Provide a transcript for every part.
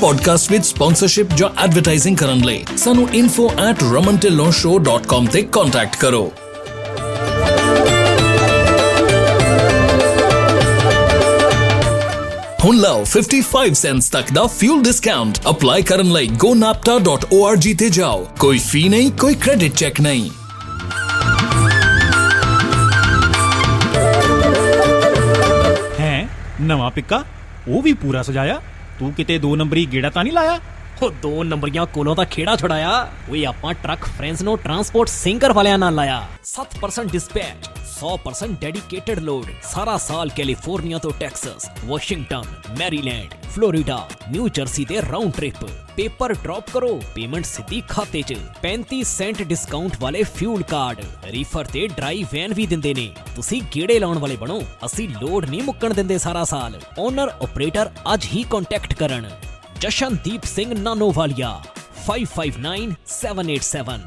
Podcast ਵਿੱਚ sponsorship ਜਾਂ advertising ਕਰਨ ਲਈ ਸਾਨੂੰ info@romantillonshow.com ਤੇ ਕੰਟੈਕਟ ਕਰੋ ਹੁਣ ਲਓ 55 ਸੈਂਟਸ ਤੱਕ ਦਾ ਫਿਊਲ ਡਿਸਕਾਊਂਟ ਅਪਲਾਈ ਕਰਨ ਲਈ gonapta.org ਤੇ ਜਾਓ ਕੋਈ ਫੀ ਨਹੀਂ ਕੋਈ ਕ੍ਰੈਡਿਟ ਚੈੱਕ ਨਹੀਂ ਹੈ ਨਵਾਂ ਪਿੱਕਾ ਉਹ ਵੀ ਪੂਰਾ ਸਜਾਇਆ ਤੂੰ ਕਿਤੇ ਦੋ ਨੰਬਰੀ ਗੇੜਾ ਤਾਂ ਨਹੀਂ ਲਾਇਆ? ਉਹ ਦੋ ਨੰਬਰੀਆਂ ਕੋਲੋਂ ਤਾਂ ਖੇੜਾ ਛੁਡਾਇਆ। ਓਏ ਆਪਾਂ ਟਰੱਕ ਫਰੈਂਡਸ ਨੂੰ ਟਰਾਂਸਪੋਰਟ ਸਿੰਗਰ ਵਾਲਿਆਂ ਨਾਲ ਲਾਇਆ। 7% ਡਿਸਪੈਚ 100% ਡੈਡੀਕੇਟਡ ਲੋਡ ਸਾਰਾ ਸਾਲ ਕੈਲੀਫੋਰਨੀਆ ਤੋਂ Texas Washington Maryland Florida New Jersey ਦੇ ਰਾਉਂਡ ਟ੍ਰਿਪ ਪੇਪਰ ਡ੍ਰੌਪ ਕਰੋ ਪੇਮੈਂਟ ਸਿੱਧੀ ਖਾਤੇ 'ਚ 35 ਸੈਂਟ ਡਿਸਕਾਊਂਟ ਵਾਲੇ ਫਿਊਲ ਕਾਰਡ ਰੀਫਰ ਤੇ ਡਰਾਈ ਵੈਨ ਵੀ ਦਿੰਦੇ ਨੇ ਤੁਸੀਂ ਗੇੜੇ ਲਾਉਣ ਵਾਲੇ ਬਣੋ ਅਸੀਂ ਲੋਡ ਨਹੀਂ ਮੁੱਕਣ ਦਿੰਦੇ ਸਾਰਾ ਸਾਲ ਓਨਰ ਆਪਰੇਟਰ ਅੱਜ ਹੀ ਕੰਟੈਕਟ ਕਰਨ Jashandeep Singh Nanowalia 559787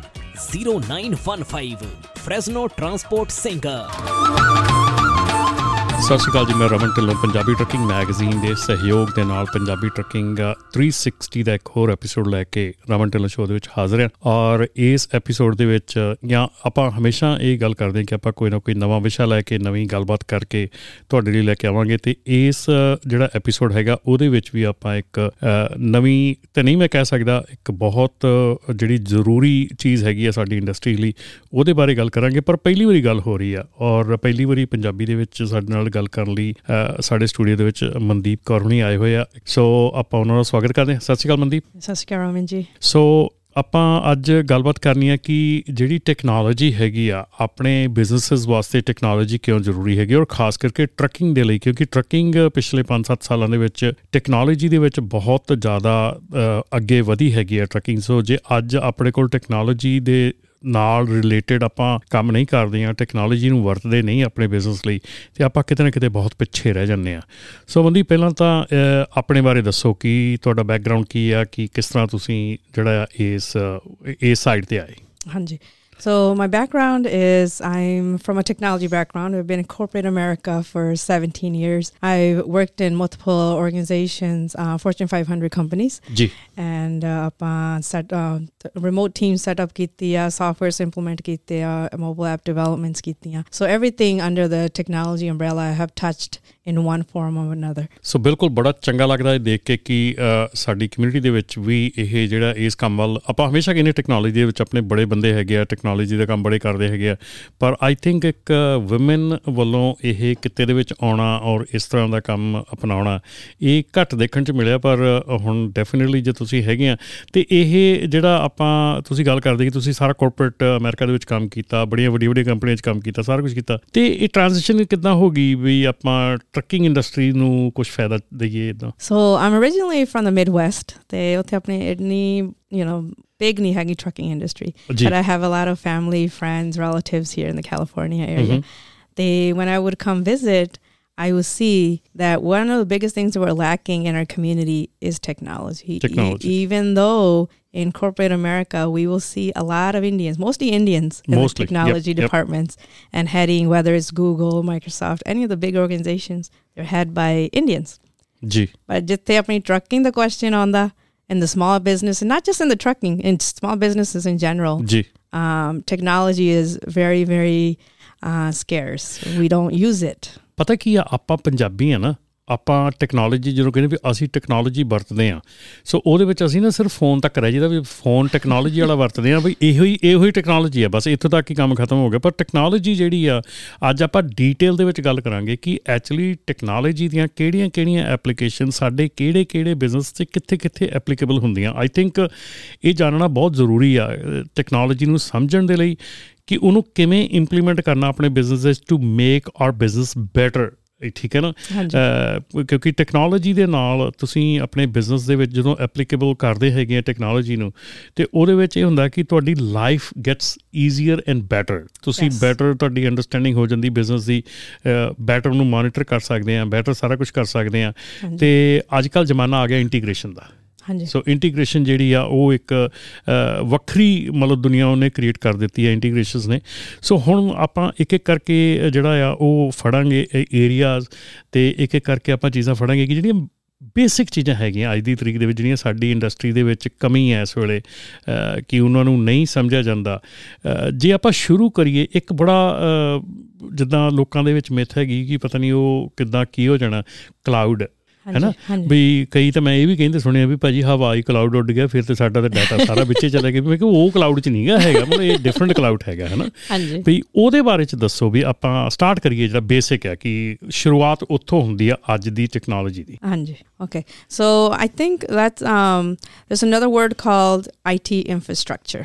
0915 Fresno transport singer Sat Shri Akal ji, ਮੈਂ ਰਮਨ ਢਿੱਲੋਂ, ਪੰਜਾਬੀ ਟਰੱਕਿੰਗ ਮੈਗਜ਼ੀਨ ਦੇ ਸਹਿਯੋਗ ਦੇ ਨਾਲ ਪੰਜਾਬੀ ਟਰੱਕਿੰਗ 360 ਦਾ ਇੱਕ ਹੋਰ ਐਪੀਸੋਡ ਲੈ ਕੇ ਰਮਨ ਢਿੱਲੋਂ ਸ਼ੋਅ ਦੇ ਵਿੱਚ ਹਾਜ਼ਰ ਹਾਂ। ਔਰ ਇਸ ਐਪੀਸੋਡ ਦੇ ਵਿੱਚ, ਜਾਂ ਆਪਾਂ ਹਮੇਸ਼ਾ ਇਹ ਗੱਲ ਕਰਦੇ ਹਾਂ ਕਿ ਆਪਾਂ ਕੋਈ ਨਾ ਕੋਈ ਨਵਾਂ ਵਿਸ਼ਾ ਲੈ ਕੇ, ਨਵੀਂ ਗੱਲਬਾਤ ਕਰਕੇ ਤੁਹਾਡੇ ਲਈ ਲੈ ਕੇ ਆਵਾਂਗੇ। ਤੇ ਇਸ, ਜਿਹੜਾ ਐਪੀਸੋਡ ਹੈਗਾ, ਉਹਦੇ ਵਿੱਚ ਵੀ ਆਪਾਂ ਇੱਕ ਨਵੀਂ ਤੇ ਨਹੀਂ ਮੈਂ ਕਹਿ ਸਕਦਾ, ਇੱਕ ਬਹੁਤ ਜਿਹੜੀ ਜ਼ਰੂਰੀ ਚੀਜ਼ ਹੈਗੀ ਆ ਸਾਡੀ ਇੰਡਸਟਰੀ ਲਈ, ਉਹਦੇ ਬਾਰੇ ਗੱਲ ਕਰਾਂਗੇ। ਪਰ ਪਹਿਲੀ ਵਾਰੀ ਗੱਲ ਹੋ ਰਹੀ ਆ, ਔਰ ਪਹਿਲੀ ਵਾਰੀ ਪੰਜਾਬੀ ਦੇ ਵਿੱਚ ਸਾਡੇ ਨਾਲ ਗੱਲ ਕਰਨ ਲਈ ਸਾਡੇ ਸਟੂਡੀਓ ਦੇ ਵਿੱਚ ਮਨਦੀਪ ਕੌਰ ਹੁਣੀ ਆਏ ਹੋਏ ਆ। ਸੋ ਆਪਾਂ ਉਹਨਾਂ ਦਾ ਸਵਾਗਤ ਕਰਦੇ ਹਾਂ। ਸਤਿ ਸ਼੍ਰੀ ਅਕਾਲ ਮਨਦੀਪ। ਸਤਿ ਸ਼੍ਰੀ ਅਕਾਲ ਰਮਨ ਜੀ। ਸੋ ਆਪਾਂ ਅੱਜ ਗੱਲਬਾਤ ਕਰਨੀ ਹੈ ਕਿ ਜਿਹੜੀ ਟੈਕਨੋਲੋਜੀ ਹੈਗੀ ਆ ਆਪਣੇ ਬਿਜ਼ਨੈਸਸ ਵਾਸਤੇ ਟੈਕਨੋਲੋਜੀ ਕਿਉਂ ਜ਼ਰੂਰੀ ਹੈਗੀ ਔਰ ਖਾਸ ਕਰਕੇ ਟਰੱਕਿੰਗ ਦੇ ਲਈ ਕਿਉਂਕਿ ਟਰੱਕਿੰਗ ਪਿਛਲੇ 5-7 ਸਾਲਾਂ ਦੇ ਵਿੱਚ ਟੈਕਨੋਲੋਜੀ ਦੇ ਵਿੱਚ ਬਹੁਤ ਜ਼ਿਆਦਾ ਅੱਗੇ ਵਧੀ ਹੈਗੀ ਆ ਟਰੱਕਿੰਗ ਸੋ ਜੇ ਅੱਜ ਆਪਣੇ ਕੋਲ ਟੈਕਨੋਲੋਜੀ ਦੇ ਨਾਲ ਰਿਲੇਟਡ ਆਪਾਂ ਕੰਮ ਨਹੀਂ ਕਰਦੇ ਆ ਟੈਕਨੋਲੋਜੀ ਨੂੰ ਵਰਤਦੇ ਨਹੀਂ ਆਪਣੇ ਬਿਜ਼ਨਸ ਲਈ, ਤੇ ਆਪਾਂ ਕਿਤੇ ਨਾ ਕਿਤੇ ਬਹੁਤ ਪਿੱਛੇ ਰਹਿ ਜਾਂਦੇ ਆ ਸੋ ਬੰਦੀ, ਪਹਿਲਾਂ ਤਾਂ ਆਪਣੇ ਬਾਰੇ ਦੱਸੋ ਕਿ ਤੁਹਾਡਾ ਬੈਕਗ੍ਰਾਉਂਡ ਕੀ ਆ, ਕਿ ਕਿਸ ਤਰ੍ਹਾਂ ਤੁਸੀਂ ਜਿਹੜਾ ਇਸ ਇਸ ਸਾਈਡ ਤੇ ਆਏ? ਹਾਂਜੀ। So my background is I'm from a technology background. I've been in corporate America for 17 years. I've worked in multiple organizations, uh, Fortune 500 companies, and uh, set uh, remote team setup kitiya softwares implement kitiya mobile app developments kitiya. So everything under the technology umbrella I have touched in one form or another. ਸੋ ਬਿਲਕੁਲ ਬੜਾ ਚੰਗਾ ਲੱਗਦਾ ਹੈ ਦੇਖ ਕੇ ਕਿ ਸਾਡੀ community ਦੇ ਵਿੱਚ ਵੀ ਇਹ ਜਿਹੜਾ ਇਸ ਕੰਮ ਵੱਲ, ਆਪਾਂ ਹਮੇਸ਼ਾ ਕਹਿੰਦੇ ਟੈਕਨੋਲੋਜੀ ਦੇ ਵਿੱਚ ਆਪਣੇ ਬੜੇ ਬੰਦੇ ਹੈਗੇ ਆ ਟੈਕਨੋਲੋਜੀ ਦਾ ਕੰਮ ਬੜੇ ਕਰਦੇ ਹੈਗੇ ਆ, ਪਰ ਆਈ ਥਿੰਕ ਇੱਕ ਔਮਨ ਵੱਲੋਂ ਇਹ ਕਿਤੇ ਦੇ ਵਿੱਚ ਆਉਣਾ ਔਰ ਇਸ ਤਰ੍ਹਾਂ ਦਾ ਕੰਮ ਅਪਣਾਉਣਾ, ਇਹ ਘੱਟ ਦੇਖਣ ਚ ਮਿਲਿਆ, ਪਰ ਹੁਣ ਡੈਫੀਨਿਟਲੀ ਜੇ ਤੁਸੀਂ ਹੈਗੇ ਆ, ਤੇ ਇਹ ਜਿਹੜਾ ਆਪਾਂ ਤੁਸੀਂ ਗੱਲ ਕਰਦੇ ਕਿ ਤੁਸੀਂ ਸਾਰਾ ਕਾਰਪੋਰੇਟ ਅਮਰੀਕਾ ਦੇ ਵਿੱਚ ਕੰਮ ਕੀਤਾ, ਬੜੀਆਂ ਵੱਡੀਆਂ ਵੱਡੀਆਂ ਕੰਪਨੀਆਂ 'ਚ ਕੰਮ ਕੀਤਾ, ਸਾਰਾ ਕੁਝ ਕੀਤਾ, ਤੇ ਇਹ ਟ੍ਰਾਂਜੀਸ਼ਨ ਕਿੱਦਾਂ ਹੋ ਗਈ ਵੀ ਆਪਾਂ ਟਰੱਕਿੰਗ ਇੰਡਸਟਰੀ ਨੂੰ ਕੁਝ ਫਾਇਦਾ ਦਈਏ ਇਦਾਂ ਸੋ ਆਮ originally from the midwest ਤੇ ਉੱਥੇ ਆਪਣੇ ਇੰਨੀ you know big Nihagi trucking industry. But I have a lot of family, friends, relatives here in the California area. Mm-hmm. They, when I would come visit, I will see that one of the biggest things that we're lacking in our community is technology. Technology. E- even though in corporate America, we will see a lot of Indians, mostly Indians in mostly. the technology yep. departments yep. and heading, whether it's Google, Microsoft, any of the big organizations, they're head by Indians. G. But just they trucking the question on the in the small business and not just in the trucking in small businesses in general G. Um, technology is very very uh, scarce we don't use it ਪਤਾ ਕੀ ਆ ਆਪਾਂ ਪੰਜਾਬੀ ਆ ਨਾ ਆਪਾਂ technology ਜਦੋਂ ਕਹਿੰਦੇ ਵੀ ਅਸੀਂ technology ਵਰਤਦੇ ਆ ਸੋ ਉਹਦੇ ਵਿੱਚ ਅਸੀਂ ਨਾ ਸਿਰਫ ਫੋਨ ਤੱਕ ਰਹਿ ਜਿਹਦਾ ਵੀ ਫੋਨ ਟੈਕਨੋਲੋਜੀ ਵਾਲਾ ਵਰਤਦੇ ਆ ਵੀ ਇਹੋ ਹੀ ਇਹੋ ਹੀ ਟੈਕਨੋਲੋਜੀ ਆ, ਬਸ ਇੱਥੋਂ ਤੱਕ ਹੀ ਕੰਮ ਖਤਮ ਹੋ ਗਿਆ। ਪਰ ਟੈਕਨੋਲੋਜੀ ਜਿਹੜੀ ਆ, ਅੱਜ ਆਪਾਂ ਡੀਟੇਲ ਦੇ ਵਿੱਚ ਗੱਲ ਕਰਾਂਗੇ ਕਿ ਐਕਚੁਅਲੀ ਟੈਕਨੋਲੋਜੀ ਦੀਆਂ ਕਿਹੜੀਆਂ-ਕਿਹੜੀਆਂ ਐਪਲੀਕੇਸ਼ਨ ਸਾਡੇ ਕਿਹੜੇ-ਕਿਹੜੇ ਬਿਜ਼ਨਸ ਤੇ ਕਿੱਥੇ-ਕਿੱਥੇ ਐਪਲੀਕੇਬਲ ਹੁੰਦੀਆਂ। ਆਈ ਥਿੰਕ ਇਹ ਜਾਣਨਾ ਬਹੁਤ ਜ਼ਰੂਰੀ ਆ ਟੈਕਨੋਲੋਜੀ ਨੂੰ ਸਮਝਣ ਦੇ ਲਈ ਕਿ ਉਹਨੂੰ ਕਿਵੇਂ ਇੰਪਲੀਮੈਂਟ ਕਰਨਾ ਆਪਣੇ ਬਿਜ਼ਨਸ ਵਿੱਚ to make our business better ਠੀਕ ਹੈ ਨਾ? ਕਿਉਂਕਿ ਟੈਕਨੋਲੋਜੀ ਦੇ ਨਾਲ ਤੁਸੀਂ ਆਪਣੇ ਬਿਜ਼ਨਸ ਦੇ ਵਿੱਚ ਜਦੋਂ ਐਪਲੀਕੇਬਲ ਕਰਦੇ ਹੈਗੇ ਆ ਟੈਕਨੋਲੋਜੀ ਨੂੰ ਤੇ ਉਹਦੇ ਵਿੱਚ ਇਹ ਹੁੰਦਾ ਕਿ ਤੁਹਾਡੀ life gets easier and better ਤੁਸੀਂ ਬੈਟਰ ਤੁਹਾਡੀ ਅੰਡਰਸਟੈਂਡਿੰਗ ਹੋ ਜਾਂਦੀ ਬਿਜ਼ਨਸ ਦੀ ਬੈਟਰ ਨੂੰ ਮੋਨੀਟਰ ਕਰ ਸਕਦੇ ਆ ਬੈਟਰ ਸਾਰਾ ਕੁਝ ਕਰ ਸਕਦੇ ਆ। ਤੇ ਅੱਜ ਕੱਲ ਜ਼ਮਾਨਾ ਆ ਗਿਆ ਇੰਟੀਗ੍ਰੇਸ਼ਨ ਦਾ। ਹਾਂਜੀ। ਸੋ ਇੰਟੀਗ੍ਰੇਸ਼ਨ ਜਿਹੜੀ ਆ, ਉਹ ਇੱਕ ਵੱਖਰੀ ਮਤਲਬ ਦੁਨੀਆ ਉਹਨੇ ਕ੍ਰੀਏਟ ਕਰ ਦਿੱਤੀ ਹੈ ਇੰਟੀਗ੍ਰੇਸ਼ਨਸ ਨੇ। ਸੋ ਹੁਣ ਆਪਾਂ ਇੱਕ ਇੱਕ ਕਰਕੇ ਜਿਹੜਾ ਆ, ਉਹ ਫੜਾਂਗੇ ਏਰੀਆਜ਼ ਤੇ ਇੱਕ ਇੱਕ ਕਰਕੇ ਆਪਾਂ ਚੀਜ਼ਾਂ ਫੜਾਂਗੇ ਕਿ ਜਿਹੜੀਆਂ ਬੇਸਿਕ ਚੀਜ਼ਾਂ ਹੈਗੀਆਂ ਅੱਜ ਦੀ ਤਰੀਕ ਦੇ ਵਿੱਚ, ਜਿਹੜੀਆਂ ਸਾਡੀ ਇੰਡਸਟਰੀ ਦੇ ਵਿੱਚ ਕਮੀ ਹੈ ਇਸ ਵੇਲੇ ਕਿ ਉਹਨਾਂ ਨੂੰ ਨਹੀਂ ਸਮਝਿਆ ਜਾਂਦਾ। ਜੇ ਆਪਾਂ ਸ਼ੁਰੂ ਕਰੀਏ, ਇੱਕ ਬੜਾ ਜਿੱਦਾਂ ਲੋਕਾਂ ਦੇ ਵਿੱਚ ਮਿੱਥ ਹੈਗੀ ਕਿ ਪਤਾ ਨਹੀਂ ਉਹ ਕਿੱਦਾਂ ਕੀ ਹੋ ਜਾਣਾ ਕਲਾਊਡ ਹੈਨਾ? ਵੀ ਕਈ ਤਾਂ ਮੈਂ ਇਹ ਵੀ ਕਹਿੰਦੇ ਸੁਣਿਆ ਵੀ ਭਾਜੀ ਹਵਾਈ ਕਲਾਊਡ ਉੱਡ ਗਿਆ ਫਿਰ ਤੇ ਸਾਡਾ ਤਾਂ ਡਾਟਾ ਸਾਰਾ ਵਿੱਚੇ ਚਲਾ ਗਿਆ। ਮੈਂ ਕਿ ਉਹ ਕਲਾਊਡ 'ਚ ਨਹੀਂਗਾ ਹੈਗਾ ਮਤਲਬ ਇਹ ਡਿਫਰੈਂਟ ਕਲਾਊਡ ਹੈਗਾ ਹੈਨਾ? ਵੀ ਉਹਦੇ ਬਾਰੇ 'ਚ ਦੱਸੋ ਵੀ ਆਪਾਂ ਸਟਾਰਟ ਕਰੀਏ ਜਿਹੜਾ ਬੇਸਿਕ ਹੈ ਕਿ ਸ਼ੁਰੂਆਤ ਉੱਥੋਂ ਹੁੰਦੀ ਆ ਅੱਜ ਦੀ ਟੈਕਨੋਲੋਜੀ ਦੀ। ਹਾਂਜੀ okay so I think that's um there's another word called IT infrastructure.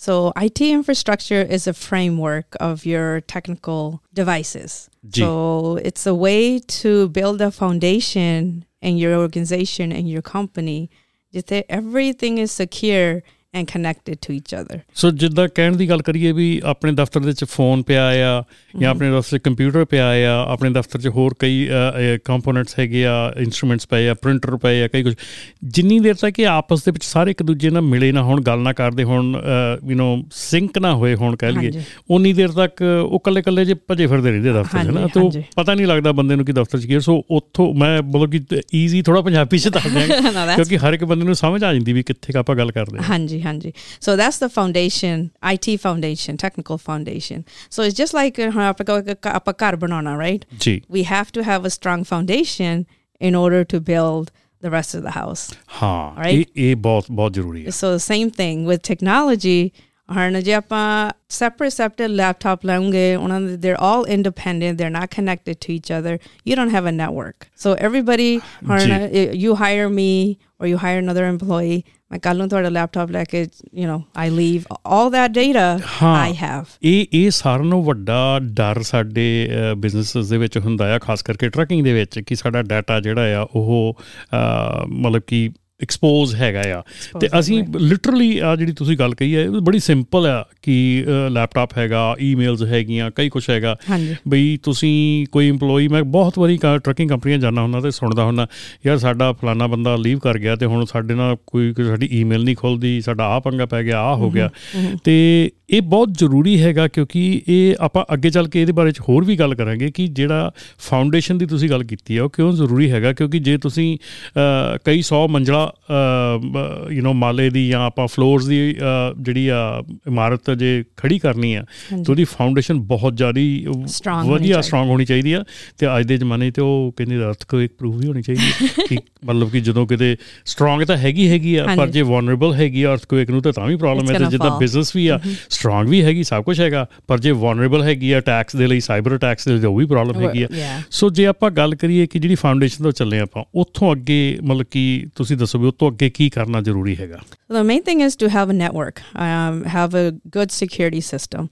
So, IT infrastructure is a framework of your technical devices. G. So, it's a way to build a foundation in your organization and your company that everything is secure and connected to each other. So ਜਿੱਦਾਂ ਕਹਿਣ ਦੀ ਗੱਲ ਕਰੀਏ ਵੀ ਆਪਣੇ ਦਫ਼ਤਰ ਦੇ ਵਿੱਚ phone ਪਿਆ ਆ ਜਾਂ ਆਪਣੇ ਦਫ਼ਤਰ 'ਚ ਕੰਪਿਊਟਰ ਪਿਆ ਆ ਆਪਣੇ ਦਫ਼ਤਰ 'ਚ ਹੋਰ ਕਈ ਕੰਪੋਨੈਂਟਸ ਹੈਗੇ ਆ ਇਨਸਟਰੂਮੈਂਟਸ ਪਏ ਆ ਪ੍ਰਿੰਟਰ ਪਏ ਆ ਕਈ ਕੁਝ ਜਿੰਨੀ ਦੇਰ ਤੱਕ ਇਹ ਆਪਸ ਦੇ ਵਿੱਚ ਸਾਰੇ ਇੱਕ ਦੂਜੇ ਨਾਲ ਮਿਲੇ ਨਾ ਹੋਣ ਗੱਲ ਨਾ ਕਰਦੇ ਹੋਣ ਯੂ نو ਸਿੰਕ ਨਾ ਹੋਏ ਹੋਣ ਕਹਿ ਲਈਏ ਉਨੀ ਦੇਰ ਤੱਕ ਉਹ ਕੱਲੇ ਕੱਲੇ ਜੇ ਭਜੇ ਫਿਰਦੇ ਰਹਿੰਦੇ ਦਫ਼ਤਰ 'ਚ ਨਾ? ਤੋਂ ਪਤਾ ਨਹੀਂ ਲੱਗਦਾ ਬੰਦੇ ਨੂੰ ਕਿ ਦਫ਼ਤਰ 'ਚ ਕੀ ਸੋ ਉੱਥੋਂ ਮੈਂ ਮਤਲਬ ਕਿ ਈਜ਼ੀ ਥੋੜਾ ਪੰਜਾਬੀ 'ਚ ਦੱਸ ਦਿਆਂ ਕਿਉਂਕਿ ਹਰ ਇੱਕ ਬੰਦੇ ਨੂੰ ਸਮਝ ਆ ਜਾਂਦੀ ਵੀ ਕਿੱਥੇ ਆਪਾਂ ਗੱਲ ਕਰਦੇ ਹਾਂ। ਹਾਂਜੀ। ਹਾਂਜੀ so that's the foundation IT foundation technical foundation so it's just like ਆਪਾਂ ਘਰ ਬਣਾਉਣਾ right ਜੀ we have to have a strong foundation in order to build the rest of the house ਹਾਂ ਇਹ ਇਹ ਬਹੁਤ ਬਹੁਤ ਜ਼ਰੂਰੀ ਹੈ so the same thing with technology ਹੁਣ ਜੇ ਆਪਾਂ separate separate laptop ਲਾਉਂਗੇ ਉਹਨਾਂ ਦੇ they're all independent they're not connected to each other you don't have a network so everybody you hire me or you hire another employee ਮੈਂ ਕੱਲ ਨੂੰ ਤੁਹਾਡਾ laptop ਲੈ ਕੇ you know I leave all that data I have ਇਹ ਇਹ ਸਾਰਿਆਂ ਨੂੰ ਵੱਡਾ ਡਰ ਸਾਡੇ ਬਿਜ਼ਨੈਸਸ ਦੇ ਵਿੱਚ ਹੁੰਦਾ ਆ ਖਾਸ ਕਰਕੇ ਟਰੱਕਿੰਗ ਦੇ ਵਿੱਚ ਕਿ ਸਾਡਾ ਡਾਟਾ ਜਿਹੜਾ ਆ ਉਹ ਮਤਲਬ ਕਿ ਐਕਸਪੋਜ਼ ਹੈਗਾ ਆ। ਤੇ ਅਸੀਂ ਲਿਟਰਲੀ ਆ ਜਿਹੜੀ ਤੁਸੀਂ ਗੱਲ ਕਹੀ ਹੈ ਬੜੀ ਸਿੰਪਲ ਆ ਕਿ ਲੈਪਟਾਪ ਹੈਗਾ ਈਮੇਲਸ ਹੈਗੀਆਂ ਕਈ ਕੁਝ ਹੈਗਾ। ਬਈ ਤੁਸੀਂ ਕੋਈ EMPLOYE ਮੈਂ ਬਹੁਤ ਵਾਰੀ ਟਰੱਕਿੰਗ ਕੰਪਨੀਆਂ ਜਾਣਾ ਹੁੰਦਾ ਤੇ ਸੁਣਦਾ ਹੁੰਦਾ ਯਾਰ ਸਾਡਾ ਫਲਾਣਾ ਬੰਦਾ ਲੀਵ ਕਰ ਗਿਆ ਤੇ ਹੁਣ ਸਾਡੇ ਨਾਲ ਕੋਈ ਸਾਡੀ ਈਮੇਲ ਨਹੀਂ ਖੁੱਲਦੀ ਸਾਡਾ ਆ ਪੰਗਾ ਪੈ ਗਿਆ ਆ ਹੋ ਗਿਆ। ਤੇ ਇਹ ਬਹੁਤ ਜ਼ਰੂਰੀ ਹੈਗਾ ਕਿਉਂਕਿ ਇਹ ਆਪਾਂ ਅੱਗੇ ਚੱਲ ਕੇ ਇਹਦੇ ਬਾਰੇ ਚ ਹੋਰ ਵੀ ਗੱਲ ਕਰਾਂਗੇ ਕਿ ਜਿਹੜਾ ਫਾਊਂਡੇਸ਼ਨ ਦੀ ਤੁਸੀਂ ਗੱਲ ਕੀਤੀ ਹੈ ਉਹ ਕਿਉਂ ਜ਼ਰੂਰੀ ਹੈਗਾ? ਕਿਉਂਕਿ ਜੇ ਤੁਸੀਂ ਕਈ 100 ਮੰਜ਼ਲਾ ਯੂ نو ਮਾਲੇ ਦੀ ਜਾਂ ਆਪਾਂ ਫਲੋਰਸ ਦੀ ਜਿਹੜੀ ਆ ਇਮਾਰਤ ਜੇ ਖੜੀ ਕਰਨੀ ਆ ਤੇ ਉਹਦੀ ਫਾਊਂਡੇਸ਼ਨ ਬਹੁਤ ਜ਼ਿਆਦੀ ਵਧੀਆ ਸਟਰੋਂਗ ਹੋਣੀ ਚਾਹੀਦੀ ਆ। ਤੇ ਅੱਜ ਦੇ ਜ਼ਮਾਨੇ ਤੇ ਉਹ ਕਹਿੰਦੇ ਅਰਥ ਕੋ ਇੱਕ ਪ੍ਰੂਫ ਵੀ ਹੋਣੀ ਚਾਹੀਦੀ ਕਿ ਮਤਲਬ ਕਿ ਜਦੋਂ ਕਿਤੇ ਸਟਰੋਂਗ ਤਾਂ ਹੈਗੀ ਹੈਗੀ ਆ ਪਰ ਜੇ ਵਨਰੇਬਲ ਹੈਗੀ ਆ ਅਰਥਕੁਏਕ ਨੂੰ ਤਾਂ ਤਾਂ ਵੀ ਪ੍ਰੋਬਲਮ ਹੈ। ਤੇ ਜਿੱਦਾਂ ਬਿਜ਼ਨਸ ਵੀ ਆ ਸਟਰੋਂਗ ਵੀ ਹੈਗੀ ਸਭ ਕੁਝ ਹੈਗਾ ਪਰ ਜੇ ਵਨਰੇਬਲ ਹੈਗੀ ਆ ਅਟੈਕਸ ਦੇ ਲਈ ਸਾਈਬਰ ਅਟੈਕਸ ਦੇ ਲਈ ਉਹ ਵੀ ਪ੍ਰੋਬਲਮ ਹੈਗੀ ਆ। ਸੋ ਜੇ ਆਪਾਂ ਗੱਲ ਕਰੀਏ ਕਿ ਜਿਹੜੀ ਫਾਊਂਡੇਸ਼ਨ ਤੋਂ ਚੱਲੇ ਆਪਾਂ ਉੱਥੋਂ ਅੱਗੇ ਮਤਲਬ ਕਿ ਤੁਸੀਂ ਦੱਸੋ ਵੀ ਉੱਥੋਂ ਅੱਗੇ ਕੀ ਕਰਨਾ ਜ਼ਰੂਰੀ ਹੈਗਾ The main thing is to have a network, um, have a good security system.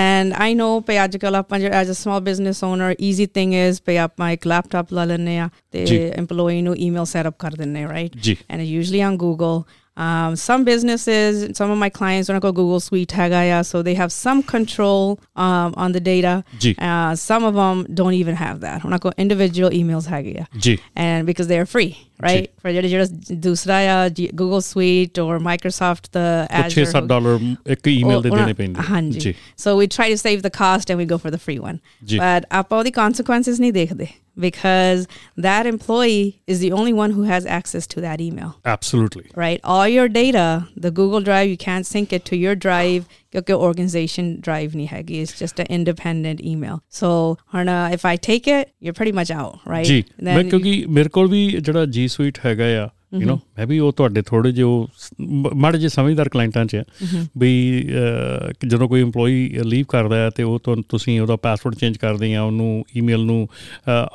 And I know pay ajkal as a small business owner, easy thing is pay up my laptop la lene the employee no email set up kar denne, right? Ji. And it's usually on Google. Um, some businesses, some of my clients don't go Google Suite, Tagaya, so they have some control um, on the data. Uh, some of them don't even have that. I'm not going individual emails, Hagaya. And because they are free, right? For you just do Google Suite, or Microsoft, the Azure. email oh, oh, So we try to save the cost and we go for the free one. But aap the consequences nahi dekhte because that employee is the only one who has access to that email. Absolutely. Right? All your data, the Google Drive, you can't sync it to your drive. ਕਿਉਂਕਿ organization drive ਨਹੀਂ ਹੈਗੀ it's just an independent email so ਹੁਣ if I take it you're pretty much out right ਜੀ ਮੈਂ ਕਿਉਂਕਿ ਮੇਰੇ ਕੋਲ ਵੀ ਜਿਹੜਾ G Suite ਹੈਗਾ ਆ you know ਮੈਂ ਵੀ ਉਹ ਤੁਹਾਡੇ ਥੋੜੇ ਜਿਹਾ ਮੜ ਜੇ ਸਮਝਦਾਰ ਕਲਾਇੰਟਾਂ 'ਚ ਵੀ ਜਦੋਂ ਕੋਈ EMPLOYEE ਲੀਵ ਕਰਦਾ ਹੈ ਤੇ ਉਹ ਤੁਸੀਂ ਉਹਦਾ ਪਾਸਵਰਡ ਚੇਂਜ ਕਰਦੇ ਆ ਉਹਨੂੰ ਈਮੇਲ ਨੂੰ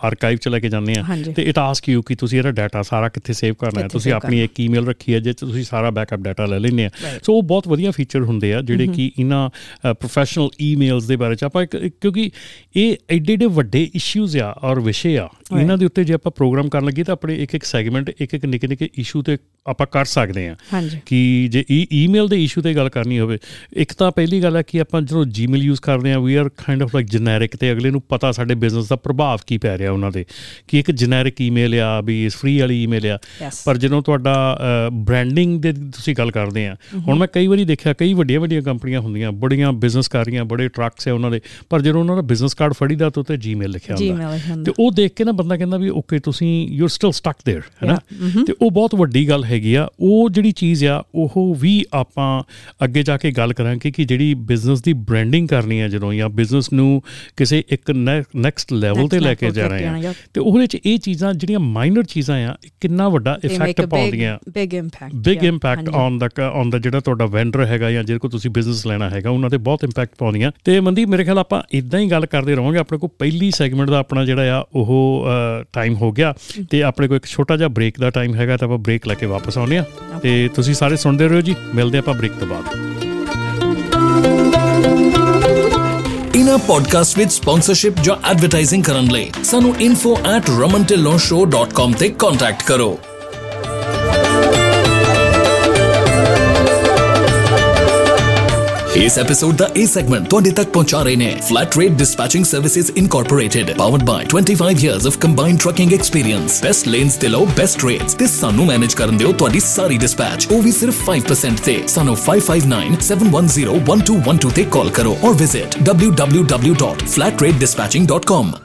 ਆਰਕਾਈਵ 'ਚ ਲੈ ਕੇ ਜਾਂਦੇ ਆ। ਤੇ ਇਟ ਆਸਕ ਯੂ ਕਿ ਤੁਸੀਂ ਇਹਦਾ ਡਾਟਾ ਸਾਰਾ ਕਿੱਥੇ ਸੇਵ ਕਰਨਾ ਹੈ। ਤੁਸੀਂ ਆਪਣੀ ਇੱਕ ਈਮੇਲ ਰੱਖੀ ਹੈ ਜਿਸ ਤੁਸੀਂ ਸਾਰਾ ਬੈਕਅਪ ਡਾਟਾ ਲੈ ਲੈਂਦੇ ਆ। ਸੋ ਉਹ ਬਹੁਤ ਵਧੀਆ ਫੀਚਰ ਹੁੰਦੇ ਆ ਜਿਹੜੇ ਕਿ ਇਹਨਾਂ ਪ੍ਰੋਫੈਸ਼ਨਲ ਈਮੇਲਸ ਦੇ ਬਾਰੇ ਚ ਆਪਾਂ ਕਿਉਂਕਿ ਇਹ ਐਡੇ ਐਡੇ ਵੱਡੇ ਇਸ਼ੂਜ਼ ਆ ਔਰ ਵਿਸ਼ੇ ਆ। ਇਹਨਾਂ ਦੇ ਉੱਤੇ ਜੇ ਆਪਾਂ ਪ੍ਰੋਗਰਾਮ ਕਰਨ ਲੱਗੇ ਤਾਂ ਆਪਣੇ ਇੱਕ ਇੱਕ ਸੈਗਮੈਂਟ ਇੱਕ ਇੱਕ ਨਿੱਕੇ ਨਿੱਕੇ ਕੇ ਇਸ਼ੂ ਤੇ ਆਪਾਂ ਕਰ ਸਕਦੇ ਆ ਹਾਂਜੀ ਕਿ ਜੇ ਈ ਈਮੇਲ ਦੇ ਇਸ਼ੂ ਤੇ ਗੱਲ ਕਰਨੀ ਹੋਵੇ ਇੱਕ ਤਾਂ ਪਹਿਲੀ ਗੱਲ ਹੈ ਕਿ ਆਪਾਂ ਜਦੋਂ ਜੀਮੇਲ ਯੂਜ਼ ਕਰਦੇ ਆ we are kind of like generic ਤੇ ਅਗਲੇ ਨੂੰ ਪਤਾ ਸਾਡੇ ਬਿਜ਼ਨਸ ਦਾ ਪ੍ਰਭਾਵ ਕੀ ਪੈ ਰਿਹਾ ਉਹਨਾਂ ਦੇ ਕਿ ਇੱਕ ਜੈਨਰਿਕ ਈਮੇਲ ਆ ਵੀ ਇਸ ਫ੍ਰੀ ਵਾਲੀ ਈਮੇਲ ਆ Yes. ਪਰ ਜਦੋਂ ਤੁਹਾਡਾ ਬ੍ਰਾਂਡਿੰਗ ਦੇ ਤੁਸੀਂ ਗੱਲ ਕਰਦੇ ਆ ਹੁਣ ਮੈਂ ਕਈ ਵਾਰੀ ਦੇਖਿਆ ਕਈ ਵੱਡੀਆਂ ਵੱਡੀਆਂ ਕੰਪਨੀਆਂ ਹੁੰਦੀਆਂ ਬੜੀਆਂ ਬਿਜ਼ਨਸ ਕਰ ਰਹੀਆਂ ਬੜੇ ਟਰੱਕਸ ਆ ਉਹਨਾਂ ਦੇ ਪਰ ਜਦੋਂ ਉਹਨਾਂ ਦਾ ਬਿਜ਼ਨਸ ਕਾਰਡ ਫੜੀਦਾ ਤਾਂ ਉੱਤੇ ਜੀਮੇਲ ਲਿਖਿਆ ਹੁੰਦਾ Gmail ਲਿਖਿਆ ਹੁੰਦਾ। ਤੇ ਉਹ ਦੇਖ ਕੇ ਨਾ ਬੰਦਾ ਕਹਿੰਦਾ ਵੀ ਓਕੇ ਤੁਸੀਂ you are still stuck there ਹੈ ਨਾ ਤੇ ਉਹ ਬਹੁਤ ਵੱਡੀ ਗੱਲ ਹੈਗੀ ਆ ਉਹ ਜਿਹੜੀ ਚੀਜ਼ ਆ ਉਹ ਵੀ ਆਪਾਂ ਅੱਗੇ ਜਾ ਕੇ ਗੱਲ ਕਰਾਂਗੇ ਕਿ ਜਿਹੜੀ ਬਿਜ਼ਨਸ ਦੀ ਬ੍ਰਾਂਡਿੰਗ ਕਰਨੀ ਆ ਜਦੋਂ ਜਾਂ ਬਿਜ਼ਨਸ ਨੂੰ ਕਿਸੇ ਇੱਕ ਨੈਕਸਟ ਲੈਵਲ ਤੇ ਲੈ ਕੇ ਜਾ ਰਹੇ ਆ। ਤੇ ਉਹਦੇ ਵਿੱਚ ਇਹ ਚੀਜ਼ਾਂ ਜਿਹੜੀਆਂ ਮਾਈਨਰ ਚੀਜ਼ਾਂ ਆ ਕਿੰਨਾ ਵੱਡਾ ਇਫੈਕਟ ਪਾਉਂਦੀਆਂ। big impact. Big impact. On the on the ਜਿਹੜਾ ਤੁਹਾਡਾ ਵੈਂਡਰ ਹੈਗਾ ਜਾਂ ਜਿਹਦੇ ਕੋਲ ਤੁਸੀਂ ਬਿਜ਼ਨਸ ਲੈਣਾ ਹੈਗਾ ਉਹਨਾਂ ਤੇ ਬਹੁਤ ਇੰਪੈਕਟ ਪਾਉਂਦੀਆਂ। ਤੇ ਮਨਦੀਪ ਮੇਰੇ ਖਿਆਲ ਆਪਾਂ ਇਦਾਂ ਹੀ ਗੱਲ ਕਰਦੇ ਰਹਾਂਗੇ ਆਪਣੇ ਕੋਲ ਪਹਿਲੀ ਸੈਗਮੈਂਟ ਦਾ ਆਪਣਾ ਜਿਹੜਾ ਆ ਉਹ ਟਾਈਮ ਹੋ ਗਿਆ। ਤੇ ਆਪਣੇ ਕੋਲ ਇੱਕ ਛੋਟਾ ਜਿਹਾ ਬ੍ਰੇਕ ਦਾ ਟਾਈਮ ਹੈਗਾ ਆਪਾਂ ਬ੍ਰੇਕ ਲੈ ਕੇ ਵਾਪਸ ਆਉਂਦੇ ਆ ਤੇ ਤੁਸੀਂ ਸਾਰੇ ਸੁਣਦੇ ਰਹੋ ਜੀ। ਮਿਲਦੇ ਆਪਾਂ ਬ੍ਰੇਕ ਤੋਂ ਬਾਅਦ। ਇਨਾ ਪੋਡਕਾਸਟ ਵਿੱਚ ਸਪਾਂਸਰਸ਼ਿਪ ਜਾਂ ਐਡਵਰਟਾਈਜ਼ਿੰਗ ਕਰਨ ਲਈ ਸਾਨੂੰ info@ramantillonshow.com ਤੇ ਕੰਟੈਕਟ ਕਰੋ। ਇਸ ਐਪੀਸੋਡ ਦਾ ਇਹ ਸੈਗਮੈਂਟ ਤੁਹਾਡੇ ਤੱਕ ਪਹੁੰਚਾ ਰਹੇ ਨੇ flat rate dispatching services incorporated powered by 25 years of combined trucking experience best lanes ਤੇ ਲਓ ਬੈਸਟ ਰੇਟਸ ਤੇ ਸਾਨੂੰ ਮੈਨੇਜ ਕਰਨ ਦਿਓ ਤੁਹਾਡੀ ਸਾਰੀ ਡਿਸਪੈਚ ਉਹ ਵੀ ਸਿਰਫ 5% ਤੇ ਸਾਨੂੰ 5597101212 ਤੇ ਕਾਲ ਕਰੋ or visit www.flatratedispatching.com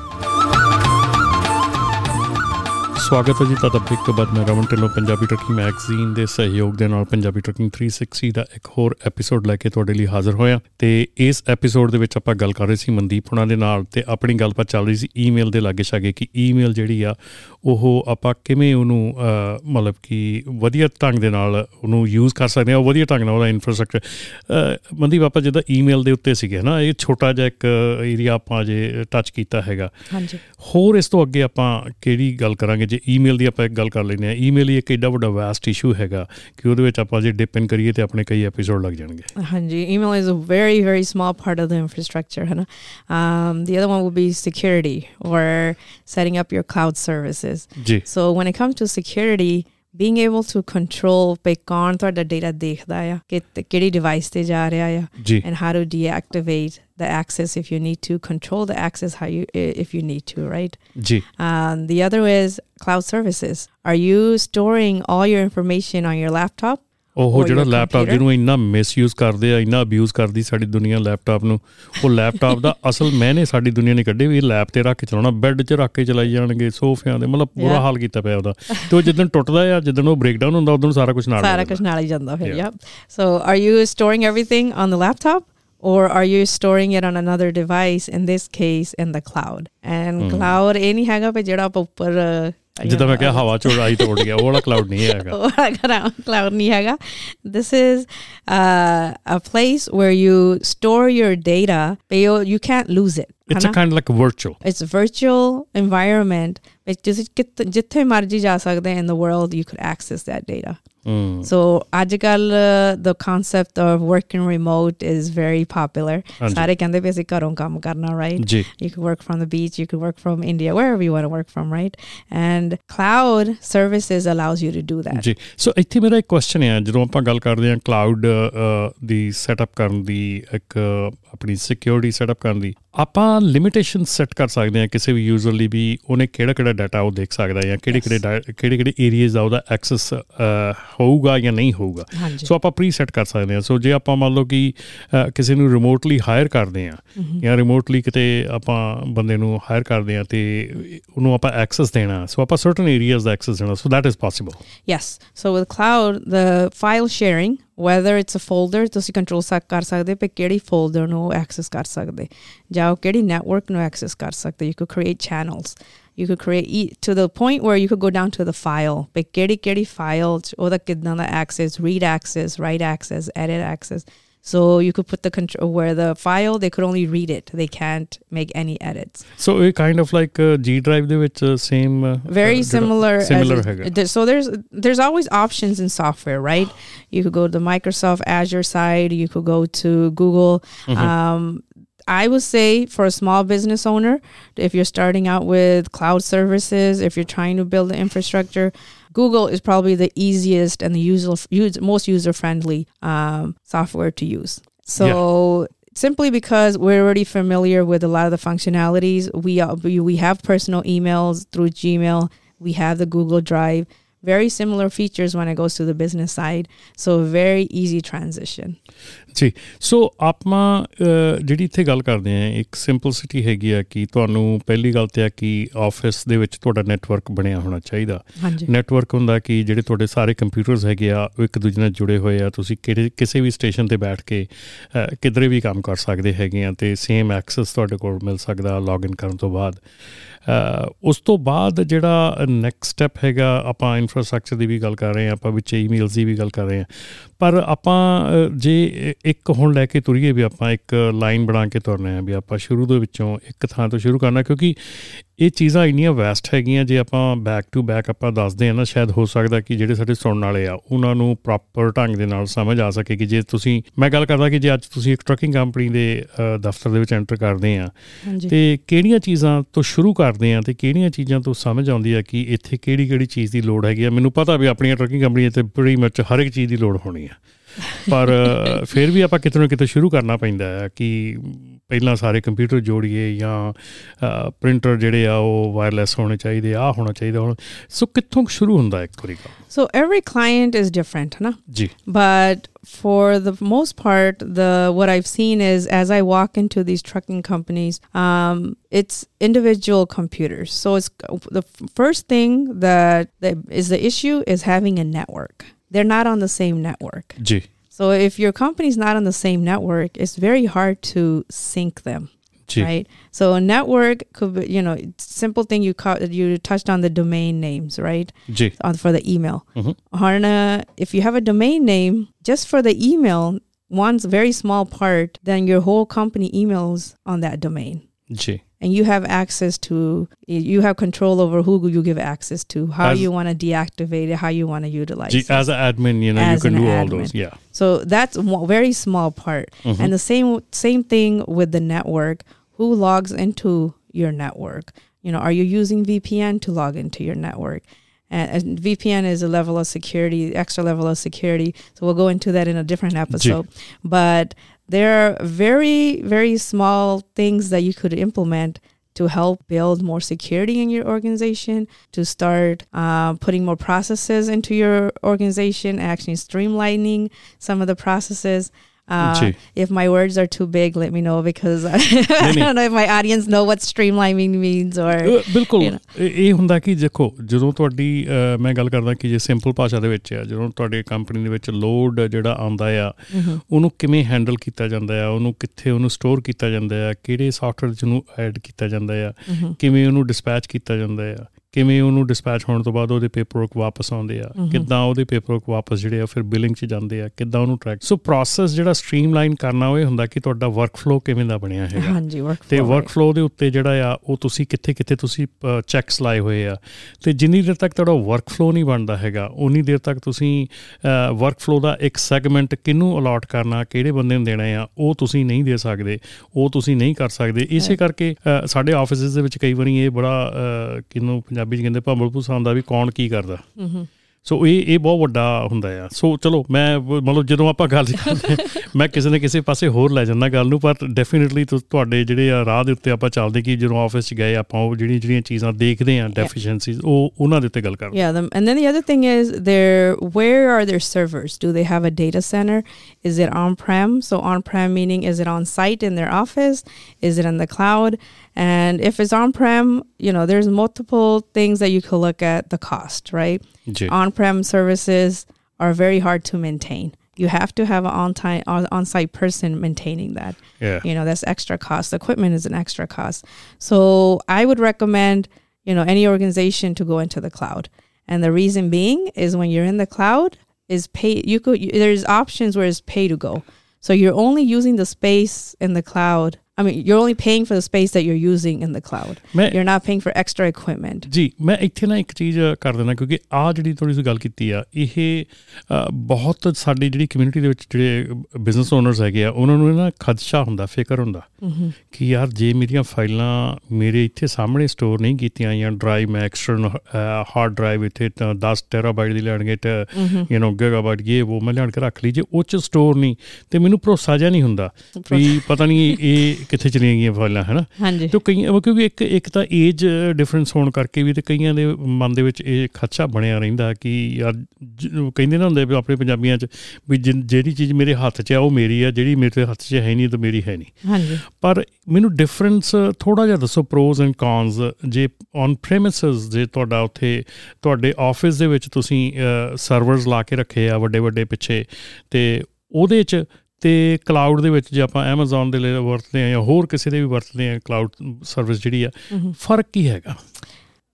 ਸਵਾਗਤ ਹੈ ਜੀ ਤੁਹਾਡਾ ਬ੍ਰੇਕ ਤੋਂ ਬਾਅਦ ਮੈਂ ਰਮਨ ਢਿੱਲੋਂ, ਪੰਜਾਬੀ ਟਰਕਿੰਗ ਮੈਗਜ਼ੀਨ ਦੇ ਸਹਿਯੋਗ ਦੇ ਨਾਲ ਪੰਜਾਬੀ ਟਰਕਿੰਗ 360 ਦਾ ਇੱਕ ਹੋਰ ਐਪੀਸੋਡ ਲੈ ਕੇ ਤੁਹਾਡੇ ਲਈ ਹਾਜ਼ਰ ਹੋਇਆ। ਤੇ ਇਸ ਐਪੀਸੋਡ ਦੇ ਵਿੱਚ ਆਪਾਂ ਗੱਲ ਕਰ ਰਹੇ ਸੀ ਮਨਦੀਪ ਹੁਣਾਂ ਦੇ ਨਾਲ ਤੇ ਆਪਣੀ ਗੱਲਬਾਤ ਚੱਲ ਰਹੀ ਸੀ ਈਮੇਲ ਦੇ ਲਾਗੇ ਛਾਗੇ ਕਿ ਈਮੇਲ ਜਿਹੜੀ ਆ ਉਹ ਆਪਾਂ ਕਿਵੇਂ ਉਹਨੂੰ ਮਤਲਬ ਕਿ ਵਧੀਆ ਢੰਗ ਦੇ ਨਾਲ ਉਹਨੂੰ ਯੂਜ਼ ਕਰ ਸਕਦੇ ਆ ਉਹ ਵਧੀਆ ਢੰਗ ਨਾਲ ਉਹਦਾ ਇਨਫਰਾਸਟ੍ਰਕਚਰ ਮਨਦੀਪ ਆਪਾਂ ਜਿੱਦਾਂ ਈਮੇਲ ਦੇ ਉੱਤੇ ਸੀਗੇ ਨਾ ਇਹ ਛੋਟਾ ਜਿਹਾ ਇੱਕ ਏਰੀਆ ਆਪਾਂ ਜੇ ਟੱਚ ਕੀਤਾ ਹੈਗਾ ਹਾਂਜੀ ਹੋਰ ਇਸ ਤੋਂ ਅੱਗੇ ਆਪਾਂ ਕਿਹੜੀ ਗੱਲ ਕਰਾਂਗੇ ਜੇ ਈਮੇਲ ਦੀ ਆਪਾਂ ਇੱਕ ਗੱਲ ਕਰ ਲੈਂਦੇ ਆ ਈਮੇਲ ਹੀ ਇੱਕ ਏਡਾ ਵੱਡਾ ਵਾਸਟ ਇਸ਼ੂ ਹੈਗਾ ਕਿ ਉਹਦੇ ਵਿੱਚ ਆਪਾਂ ਜੇ ਡਿਪ ਇਨ ਕਰੀਏ ਤੇ ਆਪਣੇ ਕਈ ਐਪੀਸੋਡ ਲੱਗ ਜਾਣਗੇ Hanji. Email is a very, very small part of the infrastructure. Hana. Um, the other one will be security or setting up your cloud services. ਜੀ So when it comes to security, being able to control pe kaun ਤੁਹਾਡਾ data ਦੇਖਦਾ ਆ ਕਿ ਕਿਹੜੀ device ਤੇ ਜਾ ਰਿਹਾ ਆ ਜੀ and how to deactivate the access if you need to control the access how you if you need to right ਜੀ um, the other is cloud services are you storing all your information on your laptop ਉਹ ਜਿਹੜਾ laptop? ਜਿਹਨੂੰ ਇੰਨਾ misuse ਕਰਦੇ ਆ ਇੰਨਾ abuse ਕਰਦੀ ਸਾਡੀ ਦੁਨੀਆ ਲੈਪਟਾਪ ਨੂੰ ਉਹ ਲੈਪਟਾਪ ਦਾ ਅਸਲ ਮੈਨੇ ਸਾਡੀ ਦੁਨੀਆ ਨੇ ਕੱਢੇ ਵੀ ਇਹ ਲੈਪ ਤੇ ਰੱਖ ਕੇ ਚਲਾਉਣਾ ਬੈੱਡ 'ਚ ਰੱਖ ਕੇ ਚਲਾਈ ਜਾਣਗੇ ਸੋਫਿਆਂ ਦੇ ਮਤਲਬ Yeah. ਹਾਲ ਕੀਤਾ ਪਿਆ ਉਹਦਾ ਤੇ ਉਹ ਜਿੱਦਣ ਟੁੱਟਦਾ ਆ ਜਿੱਦਣ ਉਹ ਬ੍ਰੇਕਡਾਊਨ ਹੁੰਦਾ ਉਦੋਂ ਸਾਰਾ ਕੁਝ ਨਾਲ Sara ਹੋ ਜਾਂਦਾ। Krishnali Janda here, Yeah. Yep. So are you storing everything on the laptop? Or are you storing it on another device? In this case, in the cloud. And Hmm. cloud, eh nahi ਹੈਗਾ ਵੀ ਜਿਹੜਾ ਆਪਾਂ ਉੱਪਰ uh, ਜਿੱਦਾਂ ਮੈਂ know, ਕਿਹਾ ਹਵਾ 'ਚ ਉਡਾਈ ਤੋਂ ਉੱਡ ਗਿਆ ਉਹ ਵਾਲਾ ਕਲਾਉਡ ਨਹੀਂ ਹੈਗਾ ਉਹ ਵਾਲਾ cloud ਨਹੀਂ ਹੈਗਾ. This is uh, a place where you store your data, but you, you can't lose it. It's a ਹਨਾ? Kind like virtual It's a virtual environment ਵਿੱਚ ਤੁਸੀਂ ਕਿਤ- ਜਿੱਥੇ ਮਰਜ਼ੀ ਜਾ ਸਕਦੇ in the world you could access that data. ਹੂੰ So ajikal uh, the concept of working remote is very popular. ਹਾਂਜੀ। ਸਾਰੇ ਕਹਿੰਦੇ ਵੀ ਅਸੀਂ ਘਰੋਂ ਕੰਮ ਕਰਨਾ right? ਜੀ You could work from the beach, you could work from India, wherever you want to work from, right? And cloud services allows you to do that. ਜੀ ਸੋ ਇੱਥੇ ਮੇਰਾ ਇੱਕ ਕੁਐਸਚਨ ਹੈ ਜਦੋਂ ਆਪਾਂ ਗੱਲ ਕਰਦੇ ਹਾਂ ਕਲਾਊਡ ਦੀ ਸੈਟਅਪ ਕਰਨ ਦੀ ਇੱਕ ਅ, ਆਪਣੀ ਸਿਕਿਉਰਿਟੀ ਸੈਟਅਪ ਕਰਨ ਦੀ ਆਪਾਂ ਲਿਮਿਟੇਸ਼ਨ ਸੈੱਟ ਕਰ ਸਕਦੇ ਹਾਂ ਕਿਸੇ ਵੀ ਯੂਜ਼ਰ ਲਈ ਵੀ ਉਹਨੇ ਕਿਹੜਾ ਕਿਹੜਾ ਡਾਟਾ ਉਹ ਦੇਖ ਸਕਦਾ ਜਾਂ ਕਿਹੜੇ ਕਿਹੜੇ ਕਿਹੜੇ ਕਿਹੜੇ ਏਰੀਆਜ਼ ਦਾ ਉਹਦਾ ਐਕਸੈਸ ਹੋਊਗਾ ਜਾਂ ਨਹੀਂ ਹੋਊਗਾ। ਸੋ ਆਪਾਂ ਪ੍ਰੀ ਸੈੱਟ ਕਰ ਸਕਦੇ ਹਾਂ। ਸੋ ਜੇ ਆਪਾਂ ਮੰਨ ਲਓ ਕਿ ਕਿਸੇ ਨੂੰ ਰਿਮੋਟਲੀ ਹਾਇਰ ਕਰਦੇ ਹਾਂ ਜਾਂ ਰਿਮੋਟਲੀ ਕਿਤੇ ਆਪਾਂ ਬੰਦੇ ਨੂੰ ਹਾਇਰ ਕਰਦੇ ਹਾਂ ਤੇ ਉਹਨੂੰ ਆਪਾਂ ਐਕਸੈਸ ਦੇਣਾ ਸੋ ਆਪਾਂ ਸਰਟਨ ਏਰੀਆਜ਼ ਦਾ ਐਕਸੈਸ ਦੇਣਾ so that is possible Yes. So with cloud, the file sharing, whether it's a folder, ਤੁਸੀਂ ਕੰਟਰੋਲ ਸਕ ਕਰ ਸਕਦੇ ਪੇ ਕਿਹੜੀ ਫੋਲਡਰ ਨੂੰ ਐਕਸੈਸ ਕਰ ਸਕਦੇ ਜਾਂ ਉਹ ਕਿਹੜੀ ਨੈਟਵਰਕ ਨੂੰ ਐਕਸੈਸ ਕਰ ਸਕਦੇ you could create channels you could create e- to the point where you could go down to the file ਪੇ ਕਿਹੜੀ ਕਿਹੜੀ ਫਾਈਲ ਉਹਦਾ ਕਿਦਾਂ ਦਾ access read access write access edit access So you could put the control where the file, they could only read it. They can't make any edits. So it kind of like uh, G drive, which uh, same uh, very uh, similar similar. It, so there's there's always options in software, right? You could go to the Microsoft Azure side. You could go to Google. Mm-hmm. Um, I would say for a small business owner, if you're starting out with cloud services, if you're trying to build the infrastructure, google is probably the easiest and the user, use, most user friendly um, software to use. So simply because we're already familiar with a lot of the functionalities we are, we, we have personal emails through gmail. We have the google drive. Very similar features when it goes to the business side. So very easy transition ਜੀ ਸੋ ਆਪਾਂ ਜਿਹੜੀ ਇੱਥੇ ਗੱਲ ਕਰਦੇ ਆ ਇੱਕ ਸਿੰਪਲਸਿਟੀ ਹੈਗੀ ਆ ਕਿ ਤੁਹਾਨੂੰ ਪਹਿਲੀ ਗੱਲ ਤੇ ਆ ਕਿ ਆਫਿਸ ਦੇ ਵਿੱਚ ਤੁਹਾਡਾ ਨੈਟਵਰਕ ਬਣਿਆ ਹੋਣਾ ਚਾਹੀਦਾ। ਨੈਟਵਰਕ ਹੁੰਦਾ ਕਿ ਜਿਹੜੇ ਤੁਹਾਡੇ ਸਾਰੇ ਕੰਪਿਊਟਰਸ ਹੈਗੇ ਆ ਉਹ ਇੱਕ ਦੂਜੇ ਨਾਲ ਜੁੜੇ ਹੋਏ ਆ ਤੁਸੀਂ ਕਿਸੇ ਵੀ ਸਟੇਸ਼ਨ ਤੇ ਬੈਠ ਕੇ ਕਿਧਰੇ ਵੀ ਕੰਮ ਕਰ ਸਕਦੇ ਹੈਗੇ ਆ ਤੇ ਸੇਮ ਐਕਸੈਸ ਤੁਹਾਡੇ ਕੋਲ ਮਿਲ ਸਕਦਾ ਲੌਗਇਨ ਕਰਨ ਤੋਂ ਬਾਅਦ। ਉਸ ਤੋਂ ਬਾਅਦ ਜਿਹੜਾ ਨੈਕਸਟ ਸਟੈਪ ਹੈਗਾ ਆਪਾਂ ਇਨਫਰਾਸਟ੍ਰਕਚਰ ਦੀ ਵੀ ਗੱਲ ਕਰ ਰਹੇ ਆ ਆਪਾਂ ਵਿੱਚ ਈਮੇਲਸ ਦੀ ਵੀ ਗੱਲ ਕਰ ਰਹੇ ਆ ਪਰ ਆਪਾਂ ਅ, ਜੇ ਇੱਕ ਹੁਣ ਲੈ ਕੇ ਤੁਰੀਏ ਵੀ ਆਪਾਂ ਇੱਕ ਲਾਈਨ ਬਣਾ ਕੇ ਤੁਰਨੇ ਆ ਵੀ ਆਪਾਂ ਸ਼ੁਰੂ ਦੇ ਵਿੱਚੋਂ ਇੱਕ ਥਾਂ ਤੋਂ ਸ਼ੁਰੂ ਕਰਨਾ ਕਿਉਂਕਿ ਇਹ ਚੀਜ਼ਾਂ ਇੰਨੀਆਂ ਵੈਸਟ ਹੈਗੀਆਂ ਜੇ ਆਪਾਂ ਬੈਕ ਟੂ ਬੈਕ ਆਪਾਂ ਦੱਸਦੇ ਆ ਨਾ ਸ਼ਾਇਦ ਹੋ ਸਕਦਾ ਕਿ ਜਿਹੜੇ ਸਾਡੇ ਸੁਣਨ ਵਾਲੇ ਆ ਉਹਨਾਂ ਨੂੰ ਪ੍ਰੋਪਰ ਢੰਗ ਦੇ ਨਾਲ ਸਮਝ ਆ ਸਕੇ ਕਿ ਜੇ ਤੁਸੀਂ ਮੈਂ ਗੱਲ ਕਰਦਾ ਕਿ ਜੇ ਅੱਜ ਤੁਸੀਂ ਇੱਕ ਟਰੱਕਿੰਗ ਕੰਪਨੀ ਦੇ ਦਫ਼ਤਰ ਦੇ ਵਿੱਚ ਐਂਟਰ ਕਰਦੇ ਆ ਤੇ ਕਿਹੜੀਆਂ ਚੀਜ਼ਾਂ ਤੋਂ ਸ਼ੁਰੂ ਕਰਦੇ ਆ ਤੇ ਕਿਹੜੀਆਂ ਚੀਜ਼ਾਂ ਤੋਂ ਸਮਝ ਆਉਂਦੀ ਆ ਕਿ ਇੱਥੇ ਕਿਹੜੀ ਕਿਹੜੀ ਚੀਜ਼ ਦੀ ਲੋੜ ਹੈਗੀ ਆ? ਮੈਨੂੰ ਪਤਾ ਵੀ ਆਪਣੀਆਂ ਟਰੱਕਿੰਗ ਕੰਪਨੀਆਂ ਤੇ ਬੜੀ ਮੱਚ ਹਰ ਇੱਕ ਚੀਜ਼ ਦੀ ਲੋੜ ਹੋਣੀ ਆ। ਪਰ ਫਿਰ ਵੀ ਆਪਾਂ ਕਿਤੇ ਨਾ ਕਿਤੇ ਸ਼ੁਰੂ ਕਰਨਾ ਪੈਂਦਾ ਹੈ ਕਿ ਪਹਿਲਾਂ ਸਾਰੇ ਕੰਪਿਊਟਰ ਜੋੜੀਏ ਜਾਂ ਪ੍ਰਿੰਟਰ ਜਿਹੜੇ ਆ ਉਹ ਵਾਇਰਲੈਸ ਹੋਣੇ ਚਾਹੀਦੇ ਆ ਹੋਣਾ ਚਾਹੀਦਾ ਹੁਣ ਸੋ ਕਿੱਥੋਂ ਸ਼ੁਰੂ ਹੁੰਦਾ ਹੈ ਇੱਕ ਵਾਰੀ ਗੱਲ so every client is different huh? ਜੀ but for the most part the what i've seen is as i walk into these trucking companies um, it's individual computers so it's the f- first thing that, that is the issue is having a network they're not on the same network ਜੀ So if your company's not on the same network, it's very hard to sync them. Right. So a network could be, you know, simple thing you caught, you touched on the domain names, right? G. On for the email. Mm-hmm. If you have a domain name just for the email, one's very small part, then your whole company emails on that domain. G and you have access to you have control over who you give access to how as, you want to deactivate it how you want to utilize it as an admin you know as you can do admin. all those yeah so that's a very small part mm-hmm. and the same same thing with the network who logs into your network you know are you using vpn to log into your network and, VPN is a level of security, extra level of security. So we'll go into that in a different episode. G- but there are very very small things that you could implement to help build more security in your organization, to start uh, putting more processes into your organization, actually streamlining some of the processes. Uh, if my words are too big, let me know because I, don't know if my audience know what streamlining means or ਅ, ਬਿਲਕੁਲ. ਇਹ ਹੁੰਦਾ ਕਿ ਦੇਖੋ ਜਦੋਂ ਤੁਹਾਡੀ ਮੈਂ ਗੱਲ ਕਰਦਾ ਕਿ ਜੇ ਸਿੰਪਲ ਭਾਸ਼ਾ ਦੇ ਵਿੱਚ ਆ ਜਦੋਂ ਤੁਹਾਡੇ ਕੰਪਨੀ ਦੇ ਵਿੱਚ ਲੋਡ ਜਿਹੜਾ ਆਉਂਦਾ ਆ ਉਹਨੂੰ ਕਿਵੇਂ ਹੈਂਡਲ ਕੀਤਾ ਜਾਂਦਾ ਆ ਉਹਨੂੰ ਕਿੱਥੇ ਉਹਨੂੰ ਸਟੋਰ ਕੀਤਾ ਜਾਂਦਾ ਆ ਕਿਹੜੇ ਸੌਫਟਵੇਅਰ 'ਚ ਉਹਨੂੰ ਐਡ ਕੀਤਾ ਜਾਂਦਾ ਆ ਕਿਵੇਂ ਉਹਨੂੰ ਡਿਸਪੈਚ ਕੀਤਾ ਜਾਂਦਾ ਆ ਕਿਵੇਂ ਉਹਨੂੰ ਡਿਸਪੈਚ ਹੋਣ ਤੋਂ ਬਾਅਦ ਉਹਦੇ ਪੇਪਰਵਰਕ ਵਾਪਸ ਆਉਂਦੇ ਆ ਕਿੱਦਾਂ ਉਹਦੇ ਪੇਪਰਵਰਕ ਵਾਪਸ ਜਿਹੜੇ ਆ ਫਿਰ ਬਿਲਿੰਗ 'ਚ ਜਾਂਦੇ ਆ ਕਿੱਦਾਂ ਉਹਨੂੰ ਟਰੈਕ ਸੋ ਪ੍ਰੋਸੈਸ ਜਿਹੜਾ ਸਟ੍ਰੀਮਲਾਈਨ ਕਰਨਾ ਉਹ ਇਹ ਹੁੰਦਾ ਕਿ ਤੁਹਾਡਾ ਵਰਕਫਲੋ ਕਿਵੇਂ ਦਾ ਬਣਿਆ ਹੈਗਾ। ਹਾਂਜੀ workflow, ਤੇ right. ਵਰਕਫਲੋ ਦੇ ਉੱਤੇ ਜਿਹੜਾ ਆ ਉਹ ਤੁਸੀਂ ਕਿੱਥੇ ਕਿੱਥੇ ਤੁਸੀਂ ਚੈੱਕਸ ਲਾਏ ਹੋਏ ਆ। ਤੇ ਜਿੰਨੀ ਦੇਰ ਤੱਕ ਤੁਹਾਡਾ ਵਰਕਫਲੋ ਨਹੀਂ ਬਣਦਾ ਹੈਗਾ ਉਨੀ ਦੇਰ ਤੱਕ ਤੁਸੀਂ ਵਰਕਫਲੋ ਦਾ ਇੱਕ ਸੈਗਮੈਂਟ ਕਿਹਨੂੰ ਅਲਾਟ ਕਰਨਾ ਕਿਹੜੇ ਬੰਦੇ ਨੂੰ ਦੇਣਾ ਆ ਉਹ ਤੁਸੀਂ ਨਹੀਂ ਦੇ ਸਕਦੇ ਉਹ ਤੁਸੀਂ ਨਹੀਂ ਕਰ ਸਕਦੇ। ਇਸੇ ਕਰਕੇ ਸਾਡੇ ਆਫਿਸਿਸ ਦੇ ਵਿੱਚ ਕਈ ਵਾਰੀ ਇਹ ਬੜਾ ਅ, ਕਿਹਨੂੰ ਪੰਜਾਬੀ ਚ ਕਹਿੰਦੇ ਭੰਬਲ ਭੂਸਾ ਹੁੰਦਾ ਵੀ ਕੌਣ ਕੀ ਕਰਦਾ ਸੋ ਇਹ ਇਹ ਬਹੁਤ ਵੱਡਾ ਹੁੰਦਾ ਆ ਸੋ ਚਲੋ ਮੈਂ ਮਤਲਬ ਜਦੋਂ ਆਪਾਂ ਗੱਲ ਕਰਦੇ ਹਾਂ, ਮੈਂ ਕਿਸੇ ਨਾ ਕਿਸੇ ਪਾਸੇ ਹੋਰ ਲੈ ਜਾਂਦਾ ਗੱਲ ਨੂੰ ਪਰ ਡੈਫੀਨਿਟਲੀ ਤੁਹਾਡੇ ਜਿਹੜੇ ਆ ਰਾਹ ਦੇ ਉੱਤੇ ਆਪਾਂ ਚੱਲਦੇ ਕਿ ਜਦੋਂ ਆਫਿਸ 'ਚ ਗਏ ਆਪਾਂ ਉਹ ਜਿਹੜੀਆਂ ਜਿਹੜੀਆਂ ਚੀਜ਼ਾਂ ਦੇਖਦੇ ਆ ਡੈਫੀਸ਼ੀਐਂਸੀਜ਼ ਉਹ ਉਹਨਾਂ ਦੇ ਉੱਤੇ ਗੱਲ ਕਰਦੇ Yeah, the, and then the other thing is there. Where are their servers? Do they have a data center? Is it on-prem? So on-prem meaning is it on site in their office? Is it in the cloud? And if it's on-prem, you know, there's multiple things that you could look at the cost, right? On-prem services are very hard to maintain. You have to have an on-time, on- on-site person maintaining that. Yeah. You know, that's extra cost. The Equipment is an extra cost. So I would recommend, you know, any organization to go into the cloud. And the reason being is when you're in the cloud is pay you could you, there's options where it's pay to go. So you're only using the space in the cloud. I mean, you're only paying for the space that you're using in the cloud. ਮੈਂ- You're not paying for extra equipment. ਜੀ ਮੈਂ ਇੱਥੇ ਨਾ ਇੱਕ ਚੀਜ਼ ਕਰ ਦੇਣਾ ਕਿਉਂਕਿ ਆ ਜਿਹੜੀ ਥੋੜੀ ਜਿਹੀ ਗੱਲ ਕੀਤੀ ਆ ਇਹ ਅ, ਬਹੁਤ ਸਾਡੀ ਜਿਹੜੀ ਕਮਿਊਨਿਟੀ ਦੇ ਵਿੱਚ ਜਿਹੜੇ ਬਿਜ਼ਨਸ ਓਨਰਸ ਹੈਗੇ ਆ ਉਹਨਾਂ ਨੂੰ ਨਾ ਖਦਸ਼ਾ ਹੁੰਦਾ ਫਿਕਰ ਹੁੰਦਾ ਕਿ ਯਾਰ ਜੇ ਮੇਰੀਆਂ ਫਾਈਲਾਂ ਮੇਰੇ ਇੱਥੇ ਸਾਹਮਣੇ ਸਟੋਰ ਨਹੀਂ ਕੀਤੀਆਂ ਜਾਂ ਡਰਾਈਵ ਮੈਂ ਐਕਸਟਰਨਲ ਹਾਰਡ ਡਰਾਈਵ ਇੱਥੇ ਤਾਂ 10 ਟੈਰਾਬਾਈਟ ਦੀ ਲੈਣਗੇ ਤੇ ਯੂ نو ਗੀਗਾਬਾਈਟ ਇਹ ਉਹ ਮੈਂ ਲਿਆਣ ਕੇ ਰੱਖ ਲਈ ਜੇ ਉਹ ਚ ਸਟੋਰ ਨਹੀਂ ਤੇ ਮੈਨੂੰ ਭਰੋਸਾ ਜਿਹਾ ਨਹੀਂ ਹੁੰਦਾ ਵੀ ਪਤਾ ਨਹੀਂ ਇਹ ਕਿੱਥੇ ਚਲੀਆਂ ਗਈਆਂ ਫਾਈਲਾਂ ਹੈ ਨਾ ਹਾਂਜੀ। ਤੇ ਕਈ ਕਿਉਂਕਿ ਇੱਕ ਇੱਕ ਤਾਂ ਏਜ ਡਿਫਰੈਂਸ ਹੋਣ ਕਰਕੇ ਵੀ ਤੇ ਕਈਆਂ ਦੇ ਮਨ ਦੇ ਵਿੱਚ ਇਹ ਖਦਸ਼ਾ ਬਣਿਆ ਰਹਿੰਦਾ ਕਿ ਯਾਰ ਕਹਿੰਦੇ ਨਾ ਹੁੰਦੇ ਆਪਣੇ ਪੰਜਾਬੀਆਂ 'ਚ ਵੀ ਜਿਹੜੀ ਚੀਜ਼ ਮੇਰੇ ਹੱਥ 'ਚ ਆ ਉਹ ਮੇਰੀ ਆ ਜਿਹੜੀ ਮੇਰੇ ਹੱਥ 'ਚ ਹੈ ਨਹੀਂ ਤਾਂ ਮੇਰੀ ਹੈ ਨਹੀਂ। ਹਾਂਜੀ। ਪਰ ਮੈਨੂੰ ਡਿਫਰੈਂਸ ਥੋੜਾ ਜਿਹਾ ਦੱਸੋ ਪ੍ਰੋਜ਼ ਐਂਡ ਕੌਨਸ ਜੇ ਔਨ ਪ੍ਰੈਮਿਸਸ ਜੇ ਤੁਹਾਡਾ ਉੱਥੇ ਤੁਹਾਡੇ ਆਫਿਸ ਦੇ ਵਿੱਚ ਤੁਸੀਂ ਸਰਵਰਸ ਲਾ ਕੇ ਰੱਖੇ ਆ ਵੱਡੇ ਵੱਡੇ ਪਿੱਛੇ ਤੇ ਉਹਦੇ 'ਚ ਤੇ ਕਲਾਊਡ ਦੇ ਵਿੱਚ ਜੇ ਆਪਾਂ Amazon ਦੇ ਲਈ ਵਰਤਦੇ ਆ ਜਾਂ ਹੋਰ ਕਿਸੇ ਦੇ ਵੀ ਵਰਤਦੇ ਆ ਕਲਾਊਡ ਸਰਵਿਸ ਜਿਹੜੀ ਆ ਫ਼ਰਕ ਕੀ ਹੈਗਾ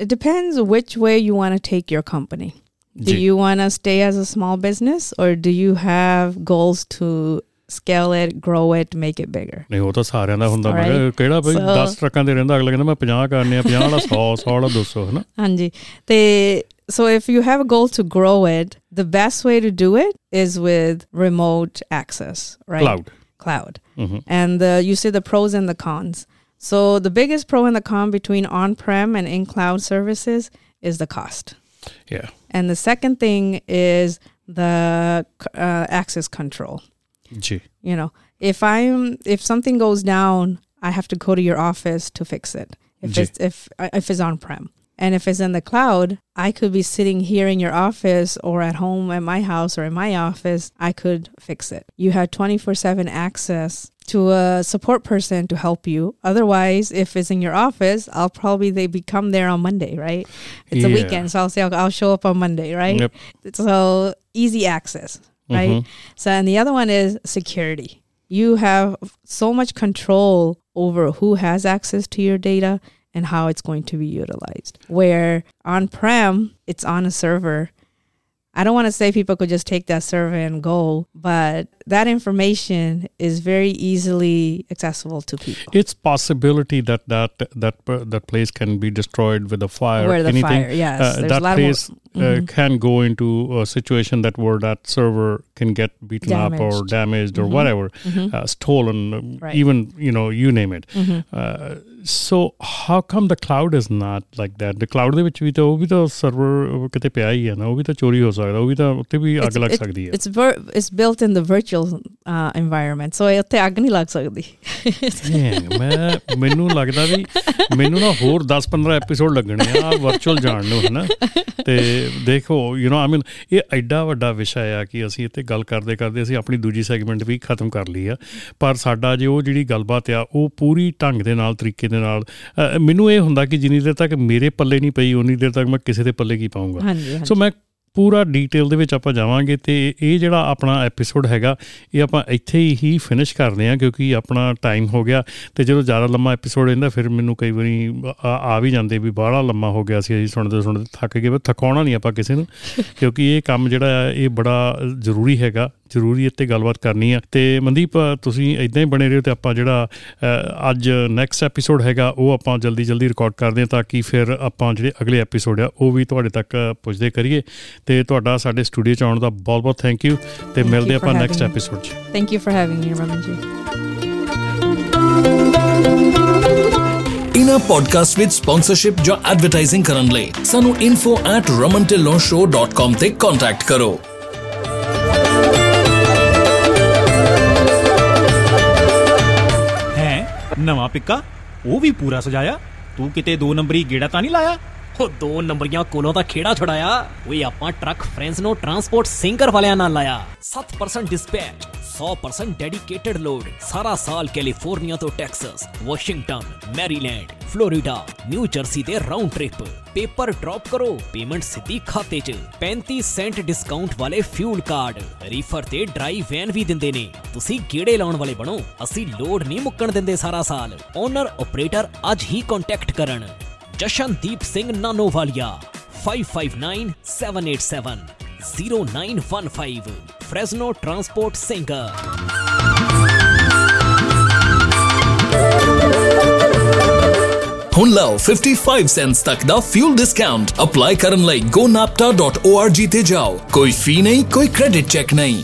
It depends which way you want to take your company. Do you want to stay as a small business or do you have goals to scale it, grow it, make it bigger? ਨਹੀਂ ਉਹ ਤਾਂ ਸਾਰਿਆਂ ਦਾ ਹੁੰਦਾ. ਕਿਹਾ, ਕਿਹੜਾ ਬਈ So- 10 ਟਰੱਕਾਂ ਦੇ ਰਹਿੰਦਾ ਅਗਲਾ ਕਹਿੰਦਾ ਮੈਂ 50 ਕਰਨੇ ਆ 50 ਵਾਲਾ 100 100 ਵਾਲਾ 200 ਹੈ ਨਾ Anji. So if you have a goal to grow it, the best way to do it is with remote access, right? Cloud. Cloud. Mm-hmm. And the, you see the pros and the cons. So the biggest pro and the con between on-prem and in-cloud services is the cost. Yeah. And the second thing is the uh, access control. Gee. You know, if I'm if something goes down, I have to go to your office to fix it. If Gee. it's if if it's on-prem. And if it's in the cloud, I could be sitting here in your office or at home at my house or in my office. I could fix it. You have 24 7 access to a support person to help you. Otherwise, if it's in your office, I'll probably they become there on Monday, right? It's a weekend, so I'll say I'll, I'll show up on Monday, right? Yep. So easy access, right? Mm-hmm. So and the other one is security. You have so much control over who has access to your data and how it's going to be utilized. Where on prem, it's on a server. I don't want to say people could just take that server and go, but that information is very easily accessible to people. it's possibility that that that that place can be destroyed with a fire Where the anything fire, yes, uh, that of more- place uh, can go into a situation that where that server can get beaten up or Damaged. damaged or whatever uh, stolen Right. even you know you name it so how come the cloud is not like that? The cloud ਦੇ ਵਿੱਚ ਵੀ ਤਾਂ ਉਹ ਵੀ ਤਾਂ server ਕਿਤੇ ਪਿਆ ਹੀ ਹੈ ਨਾ ਉਹ ਵੀ ਤਾਂ ਚੋਰੀ ਹੋ ਸਕਦਾ ਉਹ ਵੀ ਤਾਂ ਉੱਤੇ ਵੀ ਅੱਗ It's- ਲੱਗ ਸਕਦੀ ਹੈ। it's built in the virtual uh, environment, so ਇੱਥੇ ਅੱਗ ਨਹੀਂ ਲੱਗ ਸਕਦੀ. ਮੈਂ ਮੈਨੂੰ ਲੱਗਦਾ ਵੀ ਮੈਨੂੰ ਨਾ ਹੋਰ 10-15 ਐਪੀਸੋਡ ਲੱਗਣੇ ਆ ਵਰਚੁਅਲ ਜਾਣ ਨੂੰ ਹਨਾ? ਤੇ ਦੇਖੋ ਯੂ نو ਆਈ ਮੀਨ ਇਹ ਐਡਾ ਵੱਡਾ ਵਿਸ਼ਾ ਆ ਕਿ ਅਸੀਂ ਇੱਥੇ ਗੱਲ ਕਰਦੇ ਕਰਦੇ ਅਸੀਂ ਆਪਣੀ ਦੂਜੀ ਸੈਗਮੈਂਟ ਵੀ ਖਤਮ ਕਰ ਲਈ ਆ। ਪਰ ਸਾਡਾ ਜੇ ਉਹ ਜਿਹੜੀ ਗੱਲਬਾਤ ਆ ਉਹ ਪੂਰੀ ਢੰਗ ਦੇ ਨਾਲ ਤਰੀਕੇ ਦੇ ਨਾਲ। ਅ, ਮੈਨੂੰ ਇਹ ਹੁੰਦਾ ਕਿ ਜਿੰਨੀ ਦੇਰ ਤੱਕ ਮੇਰੇ ਪੱਲੇ ਨਹੀਂ ਪਈ ਉਨੀ ਦੇਰ ਤੱਕ ਮੈਂ ਕਿਸੇ ਦੇ ਪੱਲੇ ਕੀ ਪਾਉਂਗਾ ਸੋ ਮੈਂ ਪੂਰਾ ਡੀਟੇਲ ਦੇ ਵਿੱਚ ਆਪਾਂ ਜਾਵਾਂਗੇ ਤੇ ਇਹ ਜਿਹੜਾ ਆਪਣਾ ਐਪੀਸੋਡ ਹੈਗਾ ਇਹ ਆਪਾਂ ਇੱਥੇ ਹੀ ਫਿਨਿਸ਼ ਕਰਦੇ ਹਾਂ ਕਿਉਂਕਿ ਆਪਣਾ ਟਾਈਮ ਹੋ ਗਿਆ ਤੇ ਜਦੋਂ ਜ਼ਿਆਦਾ ਲੰਮਾ ਐਪੀਸੋਡ ਹੁੰਦਾ ਫਿਰ ਮੈਨੂੰ ਕਈ ਵਾਰੀ ਆ ਵੀ ਜਾਂਦੇ ਵੀ ਬਾਹਲਾ ਲੰਮਾ ਹੋ ਗਿਆ ਸੀ ਅਸੀਂ ਸੁਣਦੇ ਸੁਣਦੇ ਥੱਕ ਗਏ ਪਰ ਥਕਾਉਣਾ ਨਹੀਂ ਆਪਾਂ ਕਿਸੇ ਨੂੰ। ਕਿਉਂਕਿ ਇਹ ਕੰਮ ਜਿਹੜਾ ਇਹ ਬੜਾ ਜ਼ਰੂਰੀ ਹੈਗਾ। ਜ਼ਰੂਰੀ ਇੱਥੇ ਗੱਲਬਾਤ ਕਰਨੀ ਆ ਤੇ ਮਨਦੀਪ ਤੁਸੀਂ ਇਦਾਂ ਹੀ ਬਣੇ ਰਹੋ ਤੇ ਆਪਾਂ ਜਿਹੜਾ ਅੱਜ ਨੈਕਸਟ ਐਪੀਸੋਡ ਹੈਗਾ ਉਹ ਆਪਾਂ ਜਲਦੀ ਜਲਦੀ ਰਿਕਾਰਡ ਕਰਦੇ ਹਾਂ ਤਾਂ ਕਿ ਫਿਰ ਆਪਾਂ ਜਿਹੜੇ ਅਗਲੇ ਐਪੀਸੋਡ ਆ ਉਹ ਵੀ ਤੁਹਾਡੇ ਤੱਕ ਪੁੱਜਦੇ ਕਰੀਏ ਤੇ ਤੁਹਾਡਾ ਸਾਡੇ ਸਟੂਡੀਓ ਚ ਆਉਣ ਦਾ ਬਹੁਤ ਬਹੁਤ ਥੈਂਕ ਯੂ ਤੇ ਮਿਲਦੇ ਆਪਾਂ ਨੈਕਸਟ. ਐਪੀਸੋਡ 'ਚ Thank you for having me, Raman ji. ਇਨਾ ਪੋਡਕਾਸਟ ਵਿੱਚ ਸਪਾਂਸਰਸ਼ਿਪ ਜਾਂ ਐਡਵਰਟਾਈਜ਼ਿੰਗ ਕਰਨ ਲਈ ਸਾਨੂੰ info@romantillonshow.com ਤੇ ਕੰਟੈਕਟ ਕਰੋ ਨਵਾਂ ਪਿੱਕਾ ਉਹ ਵੀ ਪੂਰਾ ਸਜਾਇਆ। ਤੂੰ ਕਿਤੇ ਦੋ ਨੰਬਰੀ ਗੇੜਾ ਤਾਂ ਨਹੀਂ ਲਾਇਆ? ਉਹ ਦੋ ਨੰਬਰੀਆਂ ਕੋਲੋਂ ਤਾਂ ਖੇੜਾ ਛੁਡਾਇਆ। ਓਏ, ਆਪਾਂ ਟਰੱਕ ਫਰੈਂਡਸ ਨੂੰ ਟਰਾਂਸਪੋਰਟ ਸਿੰਗਰ ਵਾਲਿਆਂ ਨਾਲ ਲਾਇਆ। 7% ਡਿਸਪੈਚ 100% ਡੈਡੀਕੇਟਡ ਲੋਡ ਸਾਰਾ ਸਾਲ ਕੈਲੀਫੋਰਨੀਆ ਤੋਂ Texas, Washington, Maryland, Florida, New Jersey ਦੇ ਰਾਉਂਡ ਟ੍ਰਿਪ ਪੇਪਰ ਡ੍ਰੌਪ ਕਰੋ, ਪੇਮੈਂਟ ਸਿੱਧੀ ਖਾਤੇ 'ਚ। 35 ਸੈਂਟ ਡਿਸਕਾਊਂਟ ਵਾਲੇ ਫਿਊਲ ਕਾਰਡ ਰੀਫਰ ਤੇ ਡਰਾਈ ਵੈਨ ਵੀ ਦਿੰਦੇ ਨੇ। ਤੁਸੀਂ ਗੇੜੇ ਲਾਉਣ ਵਾਲੇ ਬਣੋ, ਅਸੀਂ ਲੋਡ ਨਹੀਂ ਮੁੱਕਣ ਦਿੰਦੇ ਸਾਰਾ ਸਾਲ। ਓਨਰ ਆਪਰੇਟਰ ਅੱਜ ਹੀ ਕੰਟੈਕਟ ਕਰਨ। Jashandeep Singh Nanowalia 5597870915 Fresno transport singer ਹੁਣ ਲਓ 55 ਸੈਂਟਸ ਤੱਕ ਦਾ ਫਿਊਲ ਡਿਸਕਾਊਂਟ ਅਪਲਾਈ ਕਰਨ ਲਈ gonapta.org ਤੇ ਜਾਓ। ਕੋਈ ਫੀ ਨਹੀਂ, ਕੋਈ ਕ੍ਰੈਡਿਟ ਚੈੱਕ ਨਹੀਂ।